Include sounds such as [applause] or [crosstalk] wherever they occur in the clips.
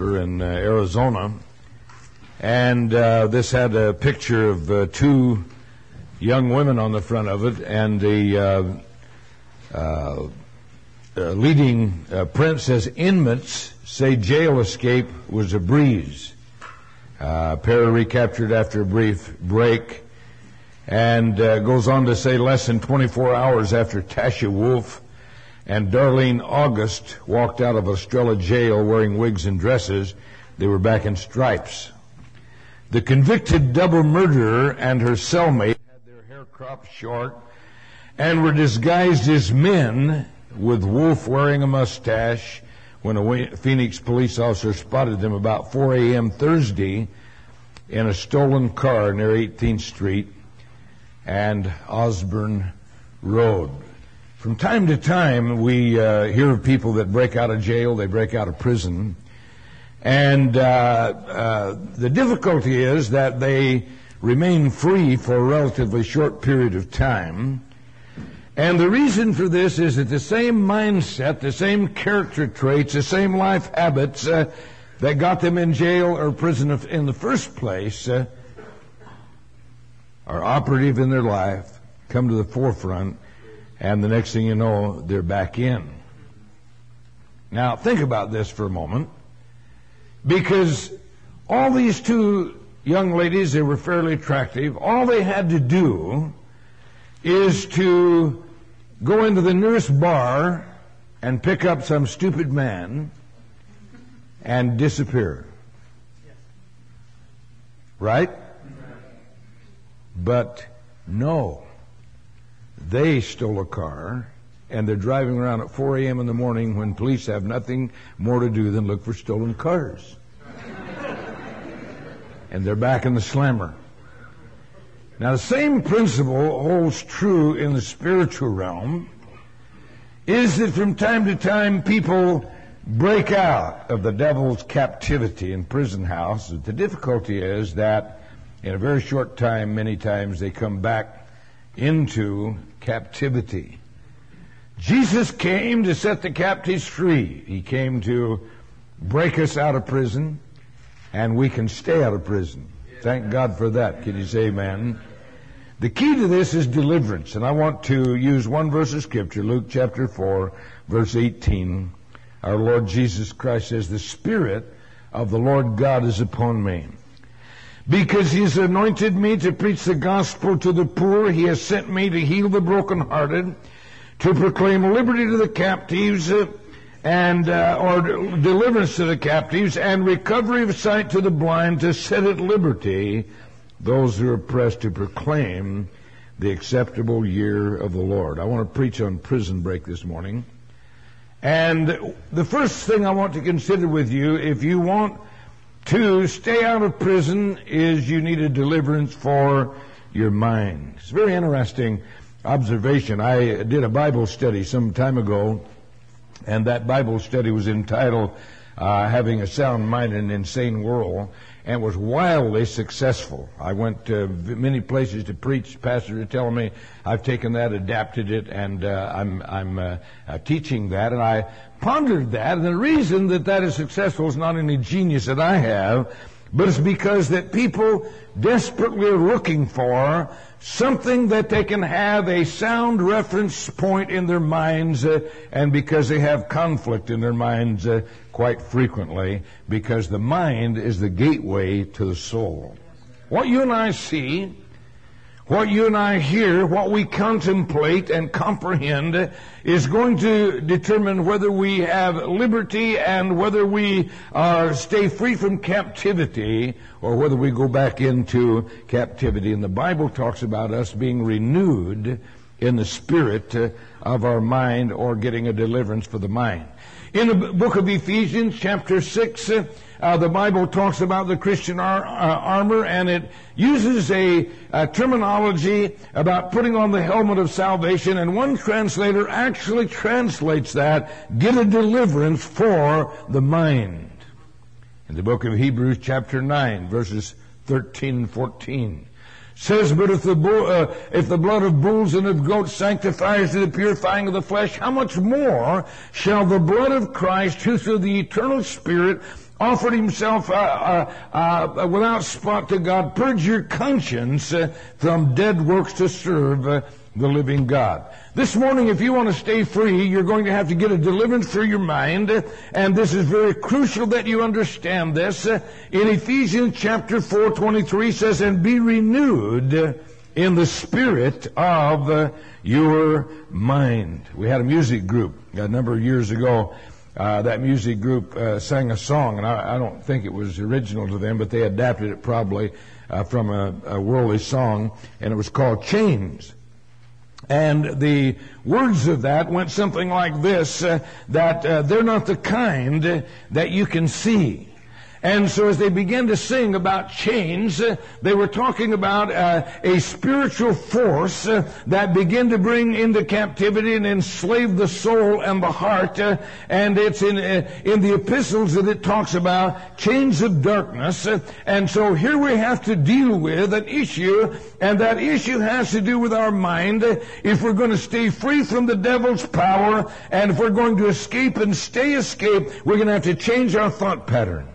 in uh, Arizona, and uh, this had a picture of uh, two young women on the front of it, and the uh, uh, uh, leading print says inmates say jail escape was a breeze. Pair recaptured after a brief break, and goes on to say less than 24 hours after Tasha Wolfe and Darlene August walked out of Estrella jail wearing wigs and dresses. They were back in stripes. The convicted double murderer and her cellmate had their hair cropped short and were disguised as men with Wolf wearing a mustache when a Phoenix police officer spotted them about 4 a.m. Thursday in a stolen car near 18th Street and Osborn Road. From time to time, we uh, hear of people that break out of jail, they break out of prison. And uh, uh, the difficulty is that they remain free for a relatively short period of time. And the reason for this is that the same mindset, the same character traits, the same life habits uh, that got them in jail or prison in the first place uh, are operative in their life, come to the forefront and the next thing you know, they're back in. Now, think about this for a moment, because all these two young ladies, they were fairly attractive. All they had to do is to go into the nearest bar and pick up some stupid man and disappear. Right? But no. They stole a car and they're driving around at 4 a.m. in the morning when police have nothing more to do than look for stolen cars. [laughs] and they're back in the slammer. Now, the same principle holds true in the spiritual realm is that from time to time people break out of the devil's captivity in prison house. The difficulty is that in a very short time, many times they come back into captivity. Jesus came to set the captives free. He came to break us out of prison, and we can stay out of prison. Thank God for that. Can you say amen? The key to this is deliverance, and I want to use one verse of scripture, Luke chapter 4, verse 18. Our Lord Jesus Christ says, The Spirit of the Lord God is upon me because he has anointed me to preach the gospel to the poor. He has sent me to heal the brokenhearted, to proclaim liberty to the captives, uh, and uh, or deliverance to the captives, and recovery of sight to the blind, to set at liberty those who are oppressed, to proclaim the acceptable year of the Lord. I want to preach on prison break this morning. And the first thing I want to consider with you, if you want to stay out of prison is you need a deliverance for your mind. It's a very interesting observation. I did a Bible study some time ago, and that Bible study was entitled uh, Having a Sound Mind in an Insane World and was wildly successful. I went to many places to preach. Pastors are telling me I've taken that, adapted it, and uh, I'm, I'm uh, uh, teaching that. And I pondered that, and the reason that that is successful is not any genius that I have, but it's because that people desperately are looking for something that they can have a sound reference point in their minds, uh, and because they have conflict in their minds uh, quite frequently, because the mind is the gateway to the soul. What you and I see what you and I hear, what we contemplate and comprehend is going to determine whether we have liberty and whether we uh, stay free from captivity or whether we go back into captivity. And the Bible talks about us being renewed in the spirit uh, of our mind or getting a deliverance for the mind. In the book of Ephesians, chapter 6, uh, uh, the Bible talks about the Christian ar- uh, armor and it uses a, a, terminology about putting on the helmet of salvation and one translator actually translates that, get a deliverance for the mind. In the book of Hebrews chapter 9 verses 13 and 14 says, but if the, bull, uh, if the blood of bulls and of goats sanctifies to the purifying of the flesh, how much more shall the blood of Christ, who through the eternal Spirit offered himself uh, uh, uh, without spot to God. Purge your conscience uh, from dead works to serve uh, the living God. This morning, if you want to stay free, you're going to have to get a deliverance through your mind, and this is very crucial that you understand this. In Ephesians chapter 4, 23 says, and be renewed in the spirit of your mind. We had a music group a number of years ago. Uh, that music group uh, sang a song, and I, I, don't think it was original to them, but they adapted it probably uh, from a, a worldly song, and it was called Chains. And the words of that went something like this, uh, that uh, they're not the kind that you can see. And so as they began to sing about chains, uh, they were talking about uh, a spiritual force uh, that began to bring into captivity and enslave the soul and the heart. Uh, and it's in, uh, in the epistles that it talks about chains of darkness. Uh, and so here we have to deal with an issue, and that issue has to do with our mind. If we're going to stay free from the devil's power, and if we're going to escape and stay escaped, we're going to have to change our thought pattern.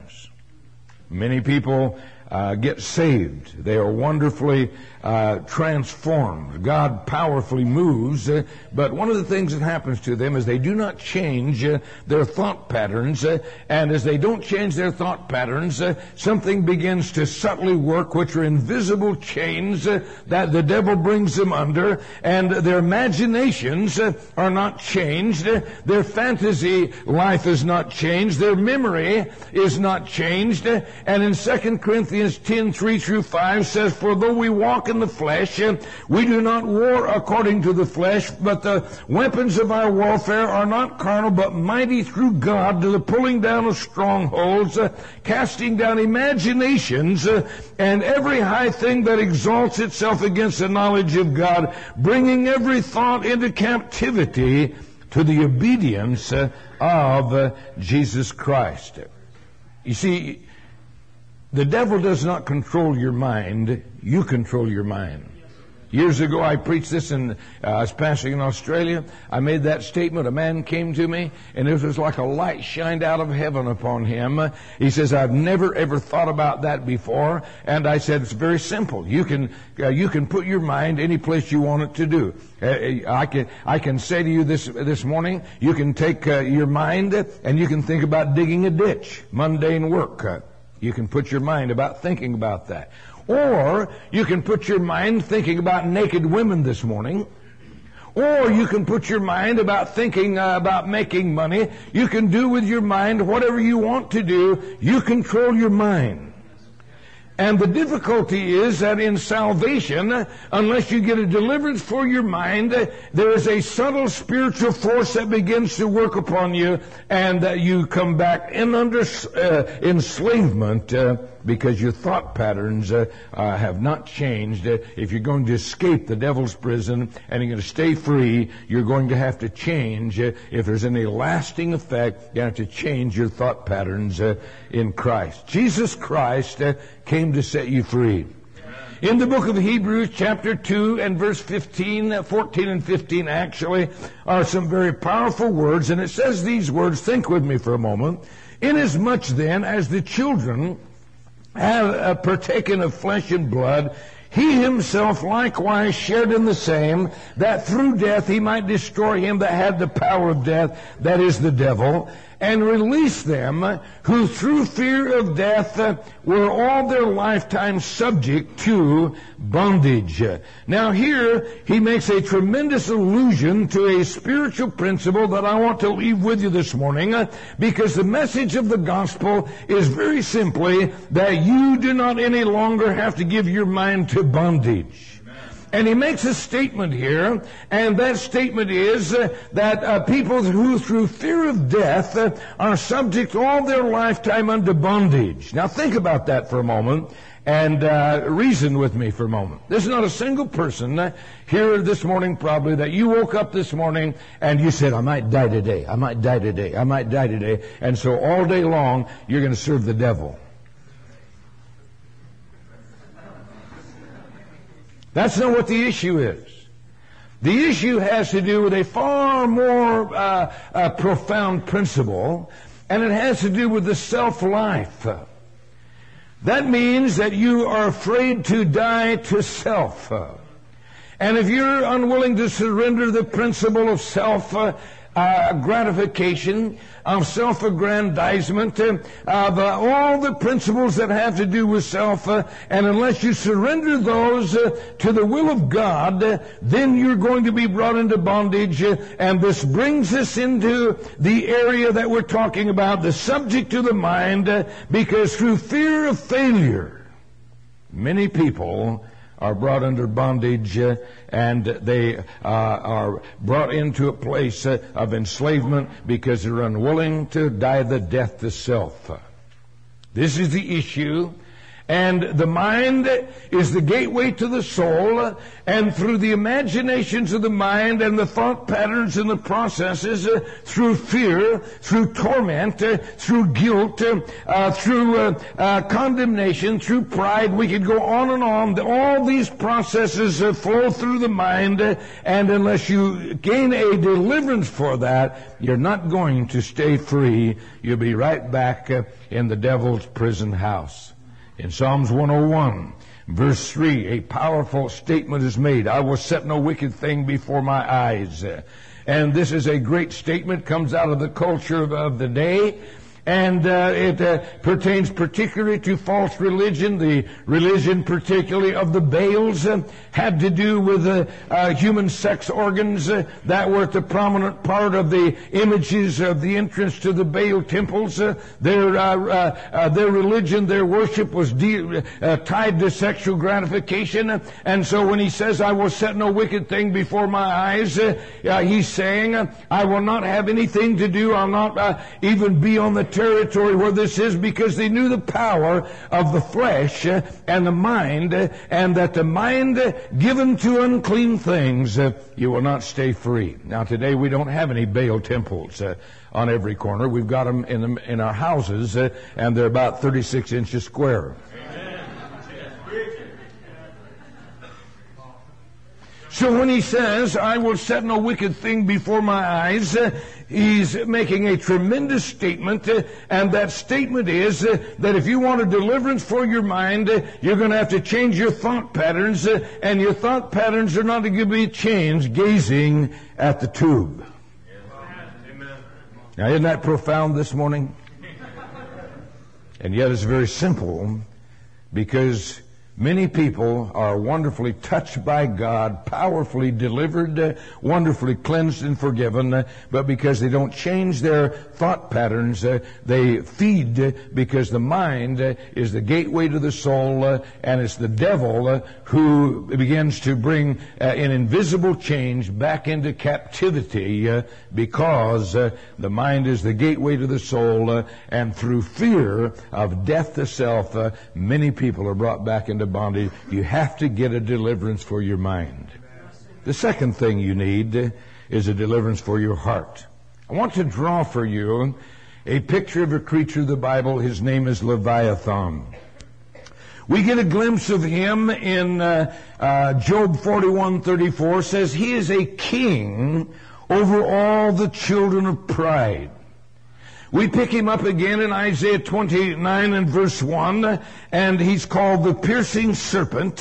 Many people uh, get saved. They are wonderfully uh, transformed. God powerfully moves, uh, but one of the things that happens to them is they do not change uh, their thought patterns, uh, and as they don't change their thought patterns, uh, something begins to subtly work, which are invisible chains that the devil brings them under, and their imaginations are not changed, their fantasy life is not changed, their memory is not changed, and in 2 Corinthians 10, 3 through 5 says, For though we walk in the flesh. We do not war according to the flesh, but the weapons of our warfare are not carnal, but mighty through God to the pulling down of strongholds, uh, casting down imaginations, uh, and every high thing that exalts itself against the knowledge of God, bringing every thought into captivity to the obedience uh, of Jesus Christ. You see, the devil does not control your mind, you control your mind. Years ago, I preached this and uh, I was pastoring in Australia. I made that statement. A man came to me and it was like a light shined out of heaven upon him. He says, I've never ever thought about that before. And I said, it's very simple. You can, uh, you can put your mind any place you want it to do. Uh, uh I can, I can say to you this, this morning, you can take uh, your mind and you can think about digging a ditch. Mundane work. You can put your mind about thinking about that. Or you can put your mind thinking about naked women this morning. Or you can put your mind about thinking uh, about making money. You can do with your mind whatever you want to do. You control your mind. And the difficulty is that in salvation, unless you get a deliverance for your mind, there is a subtle spiritual force that begins to work upon you, and that you come back in under uh, enslavement. Uh, because your thought patterns uh, uh, have not changed. Uh, if you're going to escape the devil's prison and you're going to stay free, you're going to have to change. If there's any lasting effect, you have to change your thought patterns in Christ. Jesus Christ came to set you free. In the book of Hebrews, chapter 2 and verse 15, 14 and 15 actually, are some very powerful words, and it says these words, think with me for a moment. Inasmuch then as the children have uh, partaken of flesh and blood, he himself likewise shared in the same, that through death he might destroy him that had the power of death, that is the devil, and release them uh, who through fear of death uh, were all their lifetime subject to bondage. Now here he makes a tremendous allusion to a spiritual principle that I want to leave with you this morning uh, because the message of the gospel is very simply that you do not any longer have to give your mind to bondage. And he makes a statement here, and that statement is uh, that uh, people who through fear of death uh, are subject all their lifetime unto bondage. Now think about that for a moment and uh, reason with me for a moment. There's not a single person uh, here this morning probably that you woke up this morning and you said, I might die today, I might die today, I might die today. And so all day long you're going to serve the devil. That's not what the issue is. The issue has to do with a far more uh, uh, profound principle, and it has to do with the self-life. That means that you are afraid to die to self. And if you're unwilling to surrender the principle of self, uh, gratification, of self-aggrandizement, uh, of uh, all the principles that have to do with self, uh, and unless you surrender those uh, to the will of God, uh, then you're going to be brought into bondage, and this brings us into the area that we're talking about, the subject to the mind, because through fear of failure, many people are brought under bondage uh, and they uh, are brought into a place uh, of enslavement because they're unwilling to die the death to self. This is the issue and the mind is the gateway to the soul, and through the imaginations of the mind and the thought patterns and the processes, uh, through fear, through torment, uh, through guilt, uh, through uh, uh, condemnation, through pride, we could go on and on. All these processes uh, flow through the mind, and unless you gain a deliverance for that, you're not going to stay free. You'll be right back in the devil's prison house. In Psalms 101, verse 3, a powerful statement is made. I will set no wicked thing before my eyes. And this is a great statement, comes out of the culture of, of the day and uh, it uh, pertains particularly to false religion. The religion, particularly of the Baals, uh, had to do with uh, human sex organs uh, that were the prominent part of the images of the entrance to the Baal temples. Uh, their their religion, their worship was de- tied to sexual gratification, and so when he says, "I will set no wicked thing before my eyes," he's saying, "I will not have anything to do. I'll not even be on the territory where this is because they knew the power of the flesh and the mind, and that the mind given to unclean things, you will not stay free. Now, today we don't have any Baal temples. Uh, on every corner. We've got them in, in our houses, uh, and they're about 36 inches square. So when he says, I will set no wicked thing before my eyes, uh, he's making a tremendous statement, uh, and that statement is uh, that if you want a deliverance for your mind, uh, you're going to have to change your thought patterns, and your thought patterns are not going to be changed gazing at the tube. Now, isn't that profound this morning? And yet it's very simple because Many people are wonderfully touched by God, powerfully delivered, uh, wonderfully cleansed and forgiven, uh, but because they don't change their thought patterns, uh, they feed uh, because the mind is the gateway to the soul, and it's the devil who begins to bring an invisible change back into captivity because the mind is the gateway to the soul, and through fear of death to self, uh, many people are brought back into into bondage. You have to get a deliverance for your mind. The second thing you need is a deliverance for your heart. I want to draw for you a picture of a creature of the Bible. His name is Leviathan. We get a glimpse of him in uh, uh, Job 41:34 says he is a king over all the children of pride. We pick him up again in Isaiah 29 and verse 1, and he's called the piercing serpent.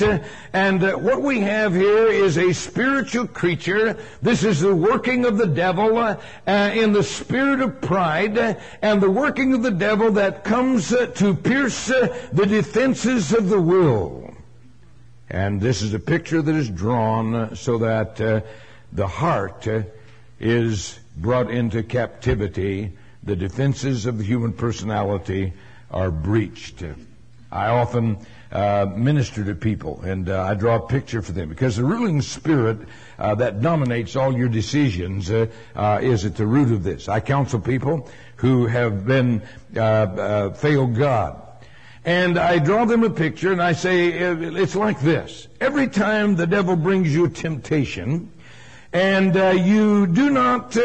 And what we have here is a spiritual creature. This is the working of the devil uh, in the spirit of pride, and the working of the devil that comes uh, to pierce uh, the defenses of the will. And this is a picture that is drawn so that the heart is brought into captivity the defenses of the human personality are breached. I often uh, minister to people and uh, I draw a picture for them because the ruling spirit uh, that dominates all your decisions uh, uh, is at the root of this. I counsel people who have been uh, failed God. And I draw them a picture and I say, it's like this. Every time the devil brings you temptation and you do not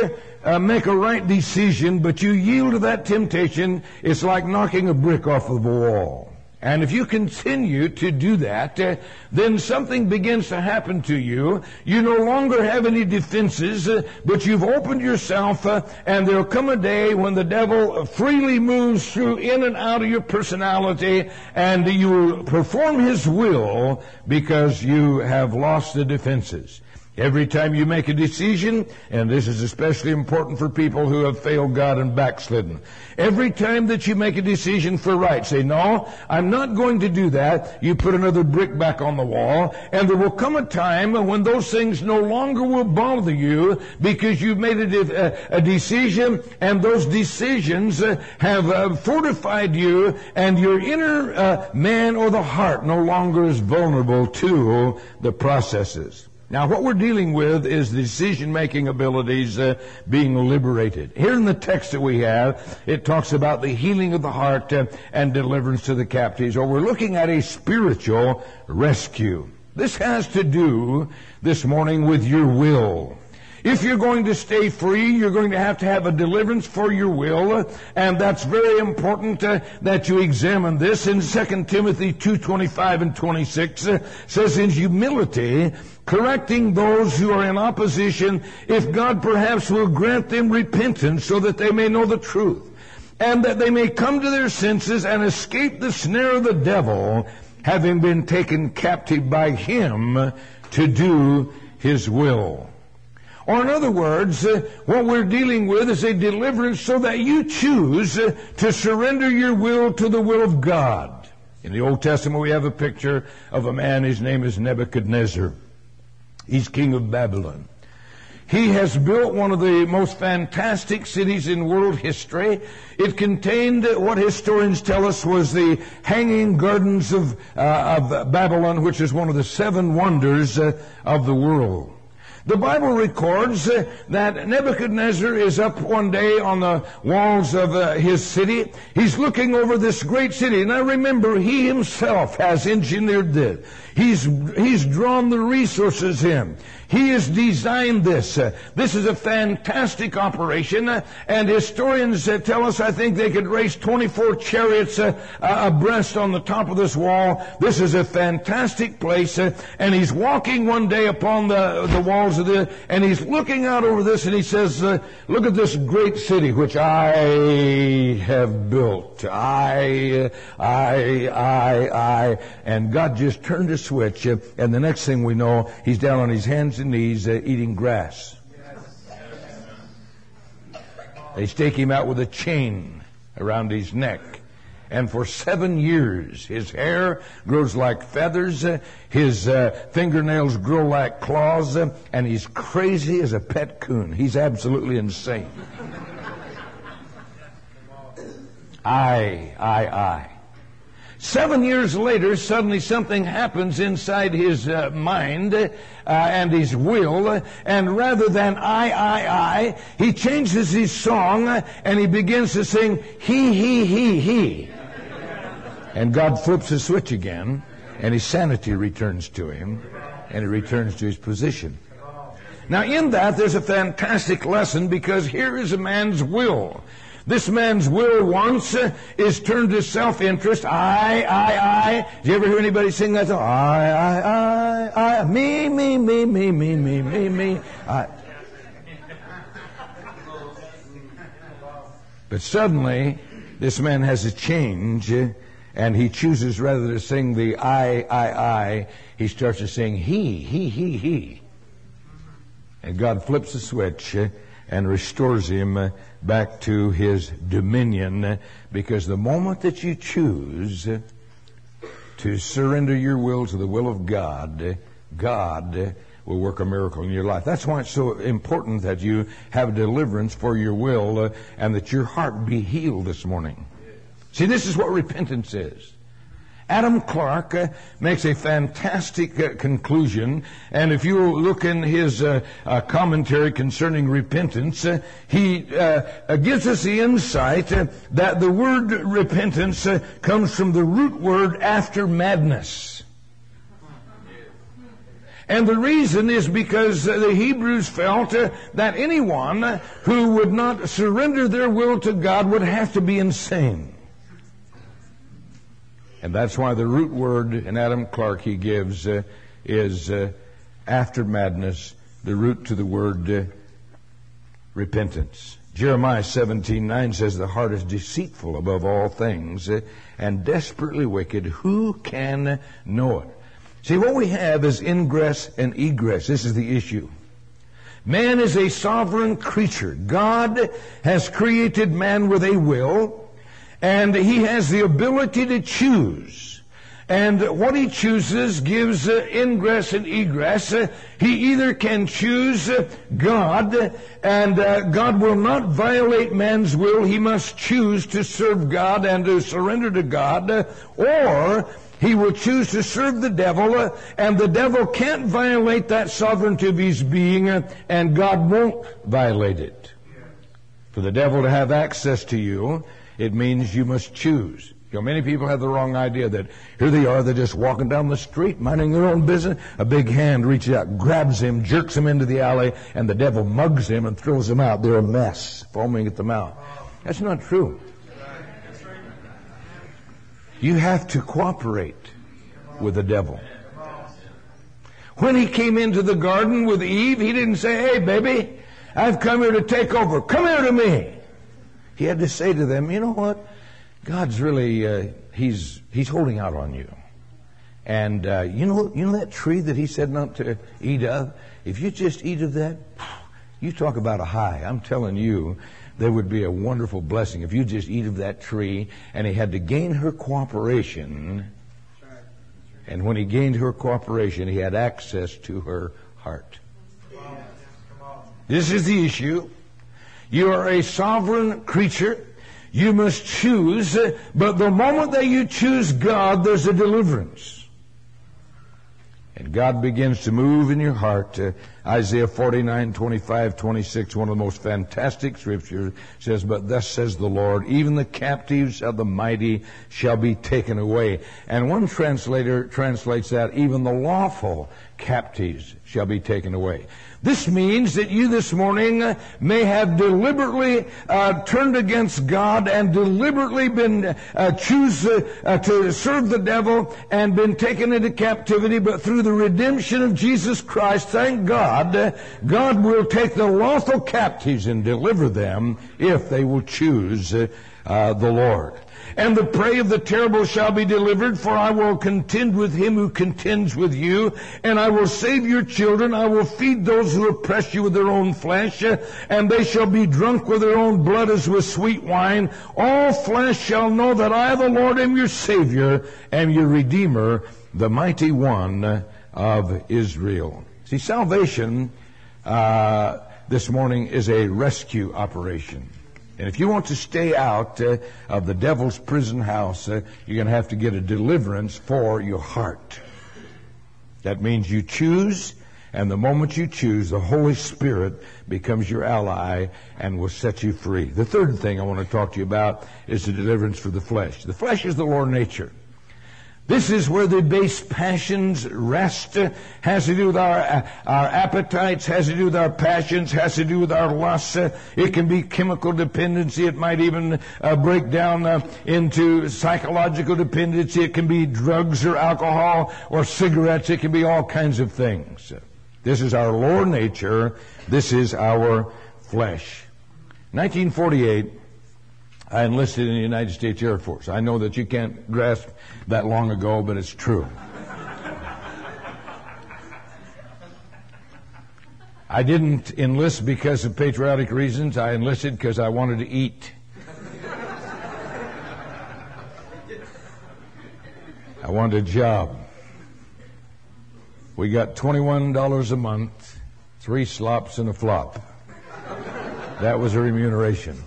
uh, make a right decision, but you yield to that temptation, it's like knocking a brick off of a wall. And if you continue to do that, uh, then something begins to happen to you. You no longer have any defenses, uh, but you've opened yourself, uh, and there'll come a day when the devil freely moves through in and out of your personality, and you will perform his will because you have lost the defenses. Every time you make a decision, and this is especially important for people who have failed God and backslidden, every time that you make a decision for right, say, no, I'm not going to do that, you put another brick back on the wall, and there will come a time when those things no longer will bother you because you've made a, de- a decision, and those decisions uh, have uh, fortified you, and your inner uh, man or the heart no longer is vulnerable to the processes. Now, what we're dealing with is decision-making abilities uh, being liberated. Here in the text that we have, it talks about the healing of the heart uh, and deliverance to the captives, or we're looking at a spiritual rescue. This has to do this morning with your will. If you're going to stay free, you're going to have to have a deliverance for your will, and that's very important uh, that you examine this. In 2 Timothy 2:25 and 26 uh, says, "In humility, correcting those who are in opposition, if God perhaps will grant them repentance, so that they may know the truth, and that they may come to their senses and escape the snare of the devil, having been taken captive by him to do his will." Or in other words, uh, what we're dealing with is a deliverance so that you choose uh, to surrender your will to the will of God. In the Old Testament, we have a picture of a man, his name is Nebuchadnezzar. He's king of Babylon. He has built one of the most fantastic cities in world history. It contained what historians tell us was the hanging gardens of, uh, of Babylon, which is one of the seven wonders uh, of the world. The Bible records uh, that Nebuchadnezzar is up one day on the walls of uh, his city. He's looking over this great city. Now remember, he himself has engineered this. He's, he's drawn the resources in. He has designed this. Uh, this is a fantastic operation, uh, and historians uh, tell us I think they could race 24 chariots uh, uh, abreast on the top of this wall. This is a fantastic place, uh, and he's walking one day upon the, the walls of the, and he's looking out over this, and he says, look at this great city which I have built. I, I, I, I, and God just turned a switch, and the next thing we know, he's down on his hands and knees uh, eating grass. They stake him out with a chain around his neck. And for seven years, his hair grows like feathers, uh, his uh, fingernails grow like claws, uh, and he's crazy as a pet coon. He's absolutely insane. I, I, I. Seven years later, suddenly something happens inside his uh, mind uh, and his will, and rather than I, I, I, he changes his song and he begins to sing he, he, he, he. And God flips the switch again, and his sanity returns to him, and he returns to his position. Now, in that, there's a fantastic lesson because here is a man's will. This man's will once uh, is turned to self-interest. I, I, I. Do you ever hear anybody sing that song? I, I, I, I. Me, me, me, me, me, me, me, me. I. But suddenly, this man has a change, uh, and he chooses rather to sing the I, I, I, he starts to sing he, he, he, he. And God flips the switch uh, and restores him uh, back to his dominion uh, because the moment that you choose uh, to surrender your will to the will of God, God will work a miracle in your life. That's why it's so important that you have deliverance for your will uh, and that your heart be healed this morning. See, this is what repentance is. Adam Clarke uh, makes a fantastic uh, conclusion, and if you look in his uh, uh commentary concerning repentance, uh, he uh, gives us the insight that the word repentance comes from the root word after madness. And the reason is because the Hebrews felt that anyone who would not surrender their will to God would have to be insane. And that's why the root word in Adam Clarke he gives uh, is uh, after madness, the root to the word uh, repentance. Jeremiah 17:9 says the heart is deceitful above all things uh, and desperately wicked. Who can know it? See, what we have is ingress and egress. This is the issue. Man is a sovereign creature. God has created man with a will, and he has the ability to choose. And what he chooses gives uh, ingress and egress. Uh, he either can choose uh, God, and uh, God will not violate man's will. He must choose to serve God and to surrender to God, or he will choose to serve the devil, uh, and the devil can't violate that sovereignty of his being, uh, and God won't violate it. For the devil to have access to you, it means you must choose. You know, many people have the wrong idea that here they are, they're just walking down the street, minding their own business. A big hand reaches out, grabs him, jerks him into the alley, and the devil mugs him and throws him out. They're a mess, foaming at the mouth. That's not true. You have to cooperate with the devil. When he came into the garden with Eve, he didn't say, Hey, baby, I've come here to take over. Come here to me. He had to say to them, You know what? God's really, uh, he's, he's holding out on you. And uh, you know, you know that tree that he said not to eat of. If you just eat of that, you talk about a high. I'm telling you, there would be a wonderful blessing if you just eat of that tree. And he had to gain her cooperation. And when he gained her cooperation, he had access to her heart. This is the issue. You are a sovereign creature. You must choose, but the moment that you choose God, there's a deliverance. And God begins to move in your heart. Uh, Isaiah 49, 25, 26, one of the most fantastic scriptures says, But thus says the Lord, even the captives of the mighty shall be taken away. And one translator translates that, even the lawful captives shall be taken away. This means that you this morning may have deliberately uh, turned against God and deliberately been uh, choose uh, to serve the devil and been taken into captivity, but through the redemption of Jesus Christ, thank God, God will take the lawful captives and deliver them if they will choose uh, the Lord. And the prey of the terrible shall be delivered, for I will contend with him who contends with you, and I will save your children. I will feed those who oppress you with their own flesh, and they shall be drunk with their own blood as with sweet wine. All flesh shall know that I, the Lord, am your Savior, am your Redeemer, the mighty one of Israel. See, salvation uh, this morning is a rescue operation. And if you want to stay out uh, of the devil's prison house, uh, you're going to have to get a deliverance for your heart. That means you choose, and the moment you choose, the Holy Spirit becomes your ally and will set you free. The third thing I want to talk to you about is the deliverance for the flesh. The flesh is the lower nature. This is where the base passions rest. Has to do with our, our appetites, has to do with our passions, has to do with our lusts. It can be chemical dependency. It might even uh, break down uh, into psychological dependency. It can be drugs or alcohol or cigarettes. It can be all kinds of things. This is our lower nature. This is our flesh. 1948, I enlisted in the United States Air Force. I know that you can't grasp that long ago, but it's true. I didn't enlist because of patriotic reasons. I enlisted because I wanted to eat. I wanted a job. We got $21 a month, three slops and a flop. That was a remuneration.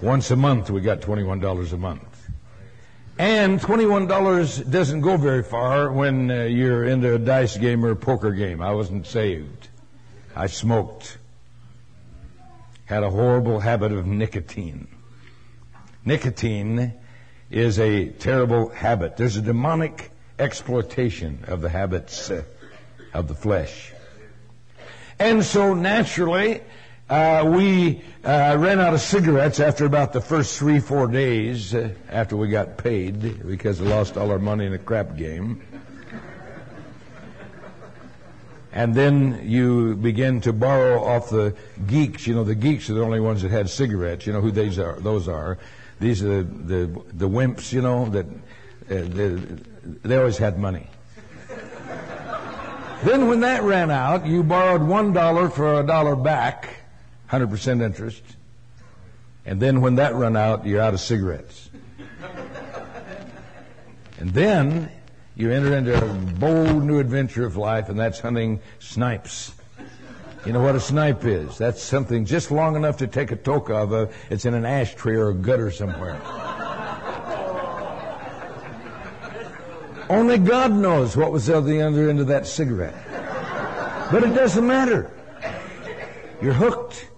Once a month, we got $21 a month. And $21 doesn't go very far when uh, you're into a dice game or a poker game. I wasn't saved. I smoked. Had a horrible habit of nicotine. Nicotine is a terrible habit. There's a demonic exploitation of the habits uh, of the flesh. And so naturally, uh, we uh, ran out of cigarettes after about the first three, four days uh, after we got paid because we lost all our money in a crap game. And then you begin to borrow off the geeks. You know, the geeks are the only ones that had cigarettes. You know who these are? Those are. These are the the, the wimps. You know that uh, they always had money. then when that ran out, you borrowed one dollar for a dollar back 100% interest. And then when that run out, you're out of cigarettes. and then you enter into a bold new adventure of life, and that's hunting snipes. You know what a snipe is? That's something just long enough to take a toke of. Uh, it's in an ash ashtray or a gutter somewhere. Only God knows what was at the other end of that cigarette. But it doesn't matter. You're hooked.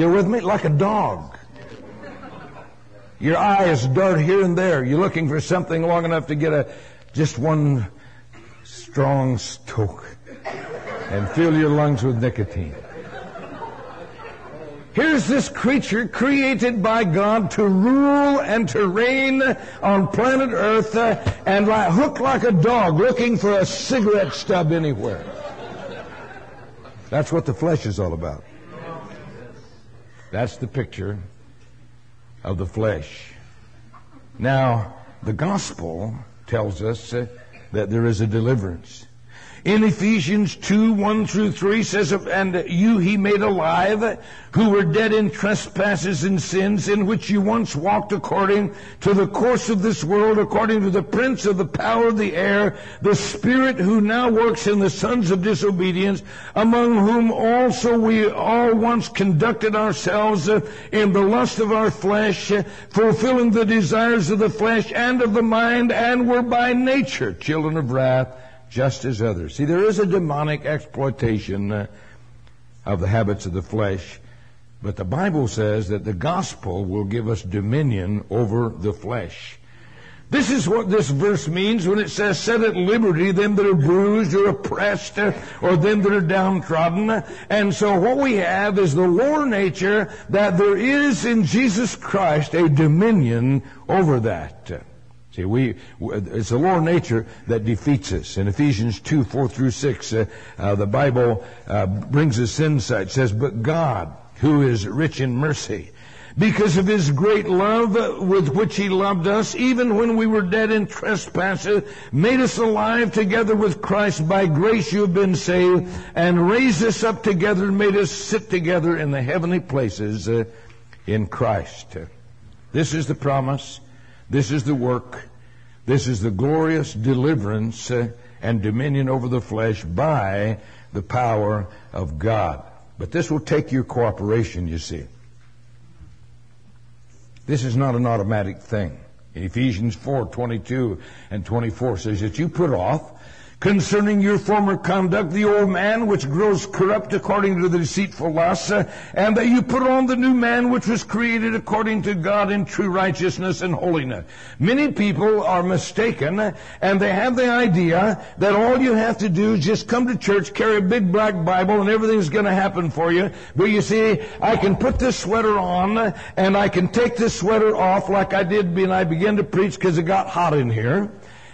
Still with me? Like a dog. Your eyes dart here and there. You're looking for something long enough to get a just one strong stoke and fill your lungs with nicotine. Here's this creature created by God to rule and to reign on planet Earth uh, and like, hook like a dog looking for a cigarette stub anywhere. That's what the flesh is all about. That's the picture of the flesh. Now, the gospel tells us uh, that there is a deliverance. In Ephesians 2, 1 through 3 says, And you he made alive, who were dead in trespasses and sins, in which you once walked according to the course of this world, according to the prince of the power of the air, the spirit who now works in the sons of disobedience, among whom also we all once conducted ourselves in the lust of our flesh, fulfilling the desires of the flesh and of the mind, and were by nature children of wrath, just as others. See, there is a demonic exploitation uh, of the habits of the flesh, but the Bible says that the gospel will give us dominion over the flesh. This is what this verse means when it says, set at liberty them that are bruised or oppressed uh, or them that are downtrodden. And so what we have is the lower nature that there is in Jesus Christ a dominion over that. We, it's the lower nature that defeats us. In Ephesians 2, 4 through 6, uh, uh, the Bible uh, brings us insight. It says, But God, who is rich in mercy, because of his great love with which he loved us, even when we were dead in trespasses, made us alive together with Christ. By grace you have been saved, and raised us up together and made us sit together in the heavenly places uh, in Christ. This is the promise. This is the work. This is the glorious deliverance uh, and dominion over the flesh by the power of God. But this will take your cooperation, you see. This is not an automatic thing. Ephesians 4, 22 and 24 says that you put off concerning your former conduct, the old man which grows corrupt according to the deceitful lusts, and that you put on the new man which was created according to God in true righteousness and holiness. Many people are mistaken, and they have the idea that all you have to do is just come to church, carry a big black Bible, and everything's going to happen for you. But you see, I can put this sweater on, and I can take this sweater off like I did when I began to preach because it got hot in here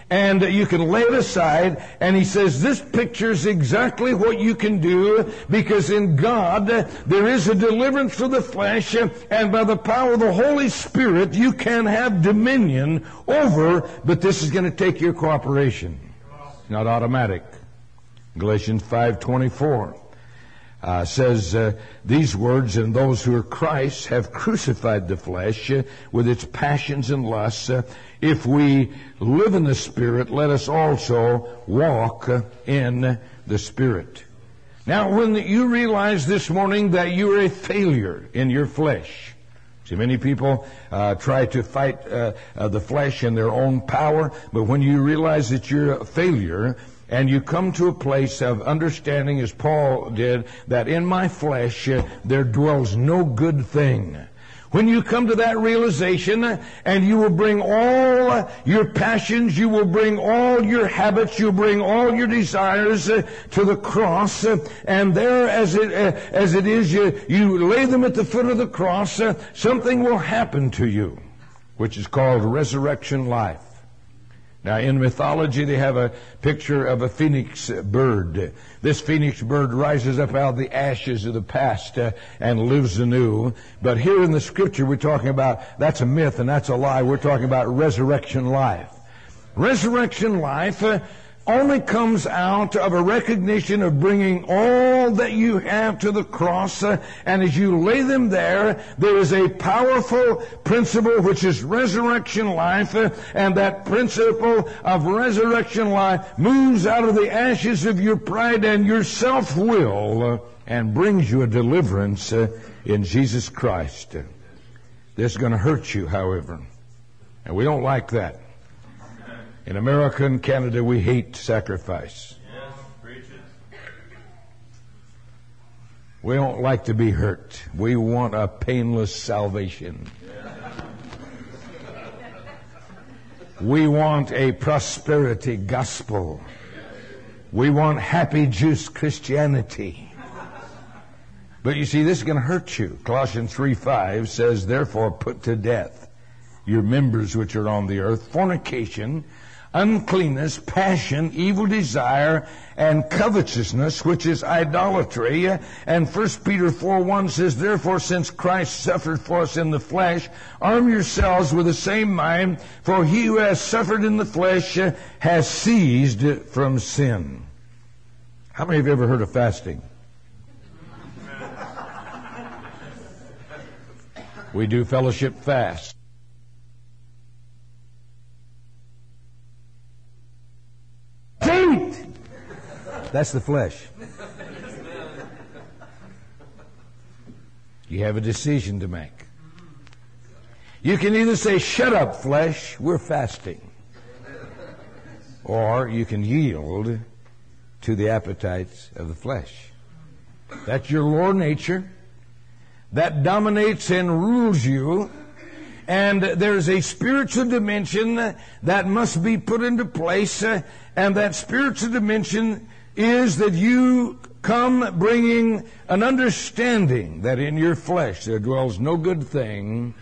and you can lay it aside. And he says this pictures exactly what you can do because in God there is a deliverance for the flesh, and by the power of the Holy Spirit you can have dominion over. But this is going to take your cooperation. It's not automatic. Galatians five twenty four. Uh, says uh, these words, and those who are Christ have crucified the flesh uh, with its passions and lusts. If we live in the Spirit, let us also walk in the Spirit. Now, when you realize this morning that you're a failure in your flesh, See, many people uh, try to fight uh, uh, the flesh in their own power, but when you realize that you're a failure and you come to a place of understanding, as Paul did, that in my flesh uh, there dwells no good thing. When you come to that realization and you will bring all your passions, you will bring all your habits, you bring all your desires uh, to the cross uh, and there as it, uh, as it is, you, you lay them at the foot of the cross, something will happen to you, which is called resurrection life. Now, in mythology, they have a picture of a phoenix bird. This phoenix bird rises up out of the ashes of the past uh, and lives anew. But here in the scripture, we're talking about that's a myth and that's a lie. We're talking about resurrection life. Resurrection life. Uh, only comes out of a recognition of bringing all that you have to the cross. Uh, and as you lay them there, there is a powerful principle which is resurrection life. Uh, and that principle of resurrection life moves out of the ashes of your pride and your self-will uh, and brings you a deliverance in Jesus Christ. This is going to hurt you, however. And we don't like that. In America and Canada, we hate sacrifice. We don't like to be hurt. We want a painless salvation. We want a prosperity gospel. We want happy juice Christianity. But you see, this is going to hurt you. Colossians 3 5 says, Therefore put to death your members which are on the earth, fornication, uncleanness, passion, evil desire, and covetousness, which is idolatry. And 1 Peter 4 1 says, Therefore, since Christ suffered for us in the flesh, arm yourselves with the same mind, for he who has suffered in the flesh has ceased from sin. How many of you ever heard of fasting? We do fellowship fast. That's the flesh. You have a decision to make. You can either say, shut up, flesh, we're fasting. Or you can yield to the appetites of the flesh. That's your lower nature. That dominates and rules you. And there's a spiritual dimension that must be put into place. Uh, and that spiritual dimension is that you come bringing an understanding that in your flesh there dwells no good thing,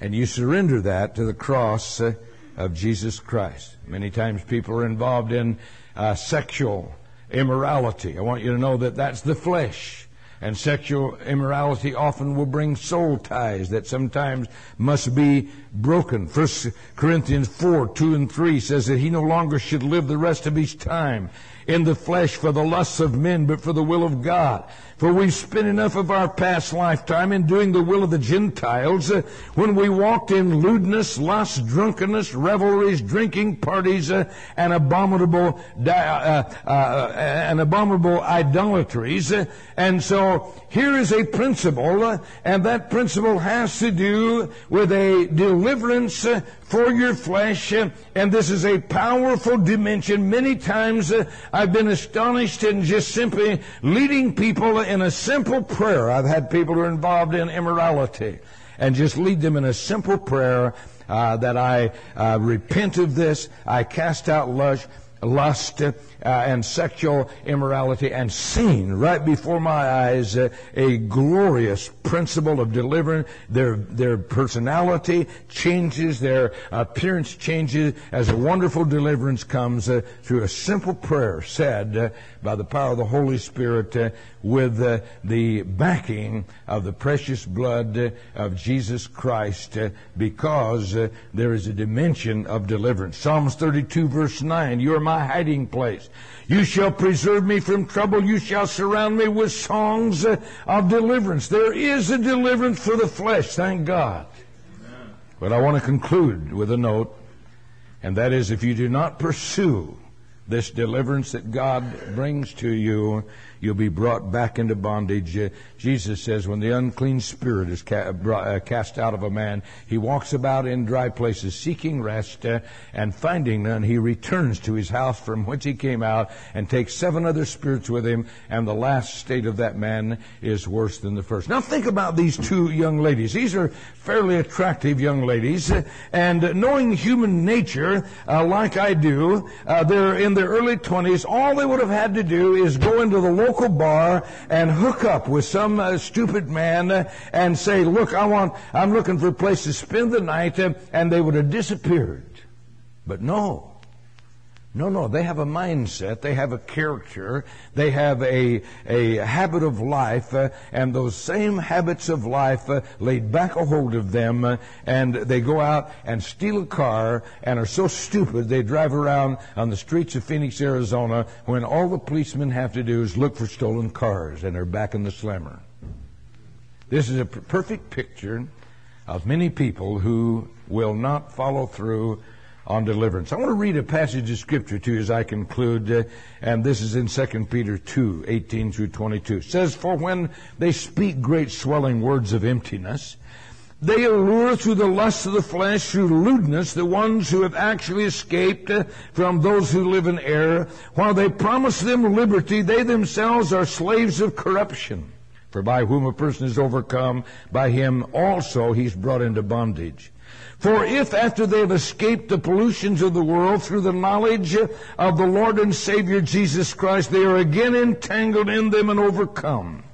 and you surrender that to the cross uh, of Jesus Christ. Many times people are involved in uh, sexual immorality. I want you to know that that's the flesh. And sexual immorality often will bring soul ties that sometimes must be broken. First Corinthians 4, 2 and 3 says that he no longer should live the rest of his time in the flesh for the lusts of men, but for the will of God. For we've spent enough of our past lifetime in doing the will of the Gentiles uh, when we walked in lewdness, lust, drunkenness, revelries, drinking parties, uh, and abominable, uh, uh, and abominable idolatries. And so here is a principle, uh, and that principle has to do with a deliverance uh, for your flesh, uh, and this is a powerful dimension. Many times I've been astonished in just simply leading people in a simple prayer. I've had people who are involved in immorality, and just lead them in a simple prayer uh, that I uh, repent of this, I cast out lust, lust uh, and sexual immorality and seen right before my eyes uh, a glorious principle of deliverance. Their, their personality changes, their appearance changes as a wonderful deliverance comes uh, through a simple prayer said uh, by the power of the Holy Spirit uh, with uh, the backing of the precious blood of Jesus Christ because there is a dimension of deliverance. Psalms 32 verse 9, you are my hiding place. You shall preserve me from trouble. You shall surround me with songs uh, of deliverance. There is a deliverance for the flesh, thank God. Amen. But I want to conclude with a note, and that is if you do not pursue this deliverance that God brings to you, you'll be brought back into bondage. Uh, Jesus says when the unclean spirit is ca- brought, uh, cast out of a man, he walks about in dry places seeking rest uh, and finding none. He returns to his house from whence he came out and takes seven other spirits with him, and the last state of that man is worse than the first. Now think about these two young ladies. These are fairly attractive young ladies, uh, and knowing human nature uh, like I do, uh, they're in their early 20s. All they would have had to do is go into the local bar and hook up with some uh, stupid man uh, and say, look, I want, I'm looking for a place to spend the night, and they would have disappeared. But no. No, no, they have a mindset, they have a character, they have a, a habit of life, uh, and those same habits of life uh, laid back a hold of them, uh, and they go out and steal a car and are so stupid they drive around on the streets of Phoenix, Arizona, when all the policemen have to do is look for stolen cars, and they're back in the slammer. This is a perfect picture of many people who will not follow through on deliverance. I want to read a passage of scripture to you as I conclude, uh, and this is in 2 Peter 2, 18 through 22. It says, For when they speak great swelling words of emptiness, they allure through the lust of the flesh, through lewdness, the ones who have actually escaped uh, from those who live in error. While they promise them liberty, they themselves are slaves of corruption. For by whom a person is overcome, by him also he's brought into bondage. For if after they have escaped the pollutions of the world through the knowledge of the Lord and Savior Jesus Christ, they are again entangled in them and overcome.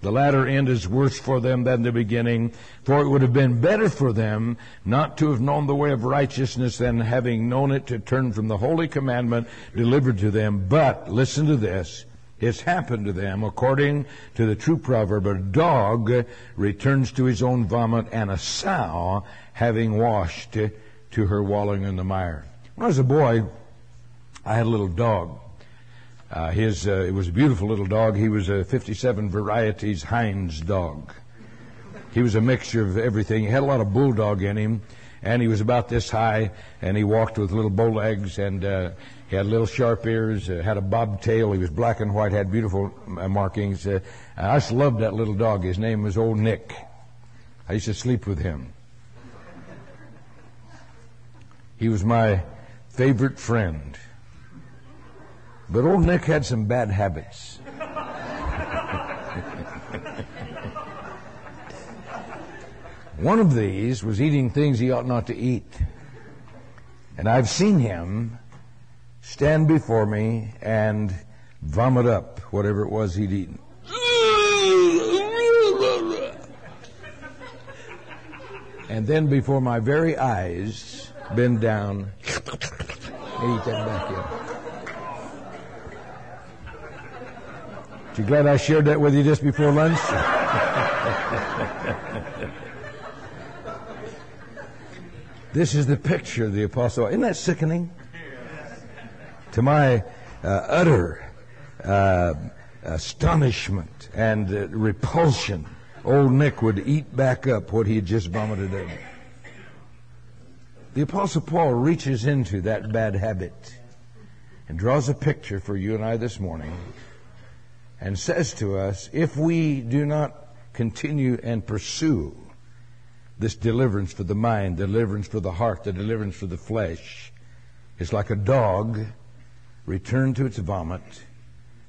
The latter end is worse for them than the beginning, for it would have been better for them not to have known the way of righteousness than having known it to turn from the holy commandment delivered to them. But, listen to this, it's happened to them according to the true proverb, a dog returns to his own vomit and a sow having washed to her wallowing in the mire. When I was a boy, I had a little dog. Uh, his, uh, it was a beautiful little dog. He was a 57 varieties Heinz dog. He was a mixture of everything. He had a lot of bulldog in him, and he was about this high, and he walked with little bow legs, and uh, he had little sharp ears, uh, had a bob tail. He was black and white, had beautiful uh, markings. Uh, I just loved that little dog. His name was Old Nick. I used to sleep with him. He was my favorite friend. But old Nick had some bad habits. [laughs] One of these was eating things he ought not to eat. And I've seen him stand before me and vomit up whatever it was he'd eaten. And then before my very eyes, bend down, and eat that back in. You glad I shared that with you just before lunch? [laughs] this is the picture of the apostle. Isn't that sickening? To my uh, utter uh, astonishment and uh, repulsion, old Nick would eat back up what he had just vomited out. The Apostle Paul reaches into that bad habit and draws a picture for you and I this morning and says to us, if we do not continue and pursue this deliverance for the mind, deliverance for the heart, the deliverance for the flesh, it's like a dog returned to its vomit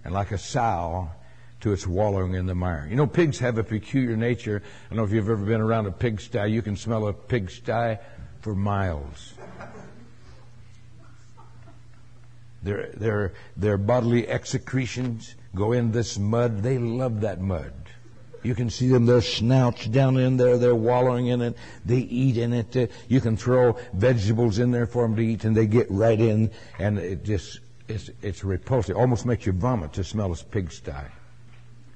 and like a sow to its wallowing in the mire. You know, pigs have a peculiar nature. I don't know if you've ever been around a pigsty. You can smell a pigsty for miles. Their, their, their bodily excretions go in this mud. They love that mud. You can see them, their snouts down in there, they're wallowing in it, they eat in it. Uh, you can throw vegetables in there for them to eat, and they get right in, and it just, it's, it's repulsive. It Almost makes you vomit to smell a pigsty.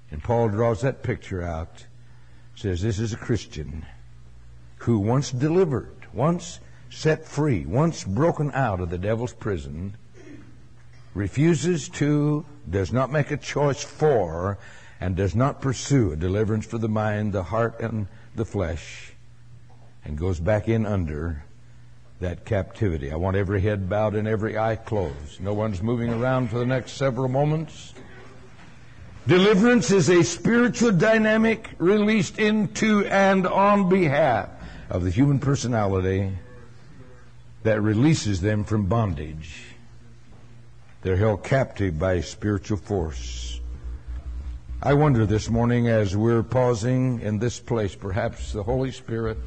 And Paul draws that picture out, says this is a Christian who once delivered once set free, once broken out of the devil's prison, refuses to, does not make a choice for, and does not pursue a deliverance for the mind, the heart, and the flesh, and goes back in under, that captivity. I want every head bowed and every eye closed. No one's moving around for the next several moments. Deliverance is a spiritual dynamic released into and on behalf of the human personality that releases them from bondage. They're held captive by a spiritual force. I wonder this morning as we're pausing in this place, perhaps the Holy Spirit